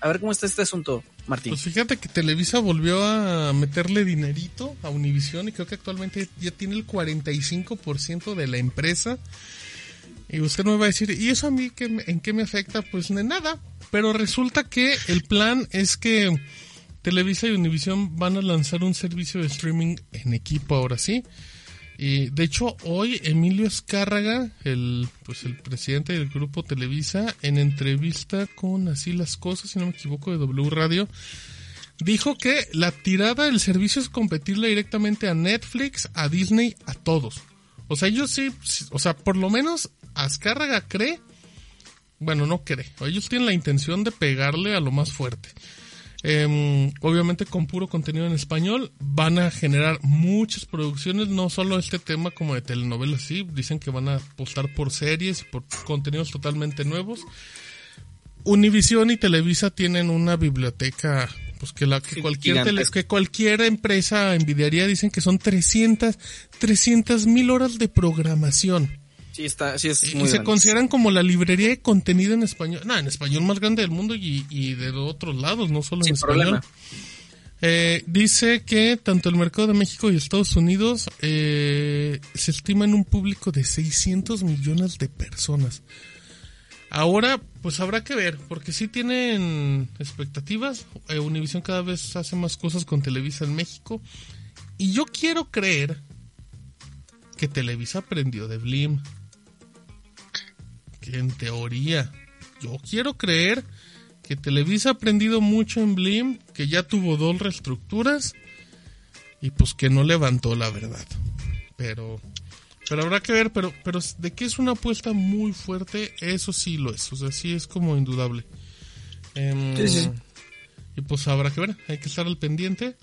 A ver cómo está este asunto, Martín. Pues fíjate que Televisa volvió a meterle dinerito a Univision y creo que actualmente ya tiene el 45% de la empresa. Y usted me va a decir, ¿y eso a mí qué, en qué me afecta? Pues de nada. Pero resulta que el plan es que Televisa y Univision van a lanzar un servicio de streaming en equipo ahora sí. Y de hecho, hoy Emilio Escárraga, el, pues el presidente del grupo Televisa, en entrevista con Así las Cosas, si no me equivoco, de W Radio, dijo que la tirada del servicio es competirle directamente a Netflix, a Disney, a todos. O sea, ellos sí, o sea, por lo menos Azcárraga cree, bueno, no cree, ellos tienen la intención de pegarle a lo más fuerte. Em, obviamente con puro contenido en español van a generar muchas producciones, no solo este tema como de telenovelas, sí, dicen que van a apostar por series, por contenidos totalmente nuevos. Univision y Televisa tienen una biblioteca pues que la que cualquier que cualquier empresa envidiaría dicen que son 300 300 mil horas de programación Sí, está, sí es y, se consideran como la librería de contenido en español, no, en español más grande del mundo y, y de otros lados, no solo en español. Eh, dice que tanto el mercado de México y Estados Unidos eh, se estima en un público de 600 millones de personas. Ahora, pues habrá que ver, porque sí tienen expectativas. Eh, Univision cada vez hace más cosas con Televisa en México. Y yo quiero creer que Televisa aprendió de Blim en teoría, yo quiero creer que Televisa ha aprendido mucho en Blim, que ya tuvo dos reestructuras y pues que no levantó la verdad. Pero pero habrá que ver, pero pero de que es una apuesta muy fuerte, eso sí lo es, o sea, sí es como indudable. Em, y pues habrá que ver, hay que estar al pendiente.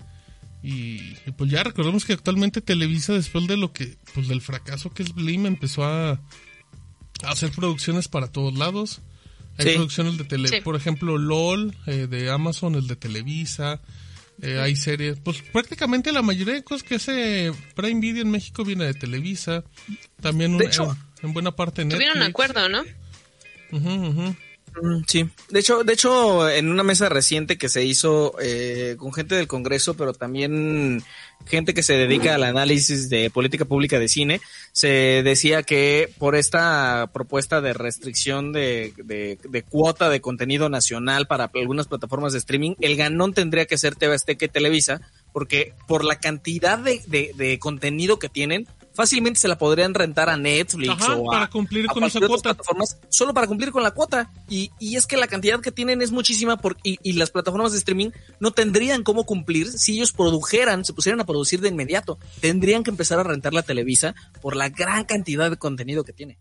Y, y, pues ya recordemos que actualmente Televisa después de lo que pues del fracaso que es Blim empezó a hacer producciones para todos lados. Hay producciones de tele, por ejemplo, LOL eh, de Amazon, el de Televisa. Eh, hay series, pues prácticamente la mayoría de cosas que hace Prime Video en México viene de Televisa. También en, buena parte Netflix. Tuvieron un acuerdo, ¿no? Mm, sí, de hecho, de hecho, en una mesa reciente que se hizo eh, con gente del Congreso, pero también gente que se dedica al análisis de política pública de cine, se decía que por esta propuesta de restricción de, de, cuota de contenido nacional para algunas plataformas de streaming, el ganón tendría que ser TV Azteca y Televisa, porque por la cantidad de, de contenido que tienen, fácilmente se la podrían rentar a Netflix o para cumplir con esa cuota. plataformas solo para cumplir con la cuota. Y, y es que la cantidad que tienen es muchísima por, y, y, las plataformas de streaming no tendrían cómo cumplir si ellos produjeran, se pusieran a producir de inmediato. Tendrían que empezar a rentar la Televisa por la gran cantidad de contenido que tiene.